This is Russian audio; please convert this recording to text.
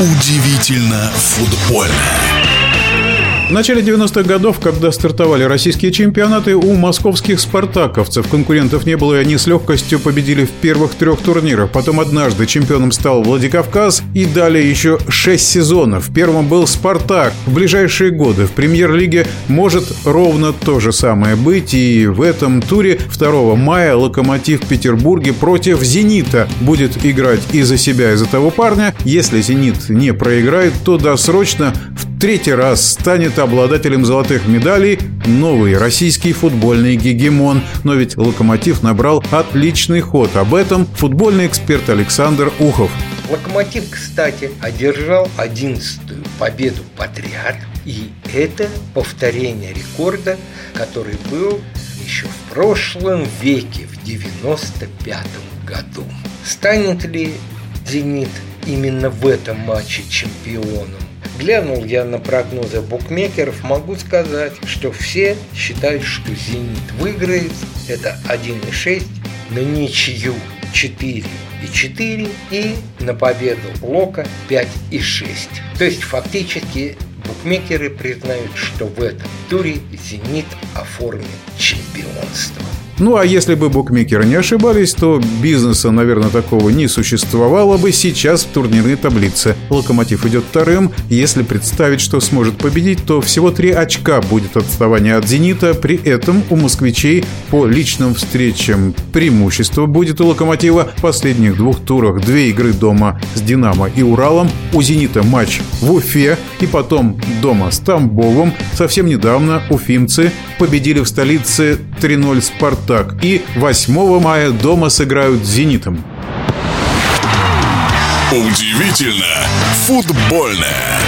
Удивительно футбольно. В начале 90-х годов, когда стартовали российские чемпионаты, у московских спартаковцев конкурентов не было, и они с легкостью победили в первых трех турнирах. Потом однажды чемпионом стал Владикавказ, и далее еще шесть сезонов. Первым был «Спартак». В ближайшие годы в премьер-лиге может ровно то же самое быть, и в этом туре 2 мая «Локомотив» в Петербурге против «Зенита» будет играть и за себя, и за того парня. Если «Зенит» не проиграет, то досрочно в третий раз станет обладателем золотых медалей новый российский футбольный гегемон. Но ведь «Локомотив» набрал отличный ход. Об этом футбольный эксперт Александр Ухов. Локомотив, кстати, одержал одиннадцатую победу подряд. И это повторение рекорда, который был еще в прошлом веке, в 95 году. Станет ли «Зенит» именно в этом матче чемпионом? Глянул я на прогнозы букмекеров, могу сказать, что все считают, что «Зенит» выиграет. Это 1,6 на ничью 4 и 4 и на победу Лока 5 и 6. То есть фактически букмекеры признают, что в этом туре «Зенит» оформит чемпионство. Ну а если бы букмекеры не ошибались, то бизнеса, наверное, такого не существовало бы сейчас в турнирной таблице. Локомотив идет вторым. Если представить, что сможет победить, то всего три очка будет отставание от «Зенита». При этом у москвичей по личным встречам преимущество будет у «Локомотива» в последних двух турах. Две игры дома с «Динамо» и «Уралом». У «Зенита» матч в Уфе и потом дома с Тамбовом. Совсем недавно уфимцы победили в столице 3-0 «Спартак» «Спартак» и 8 мая дома сыграют с «Зенитом». Удивительно футбольное.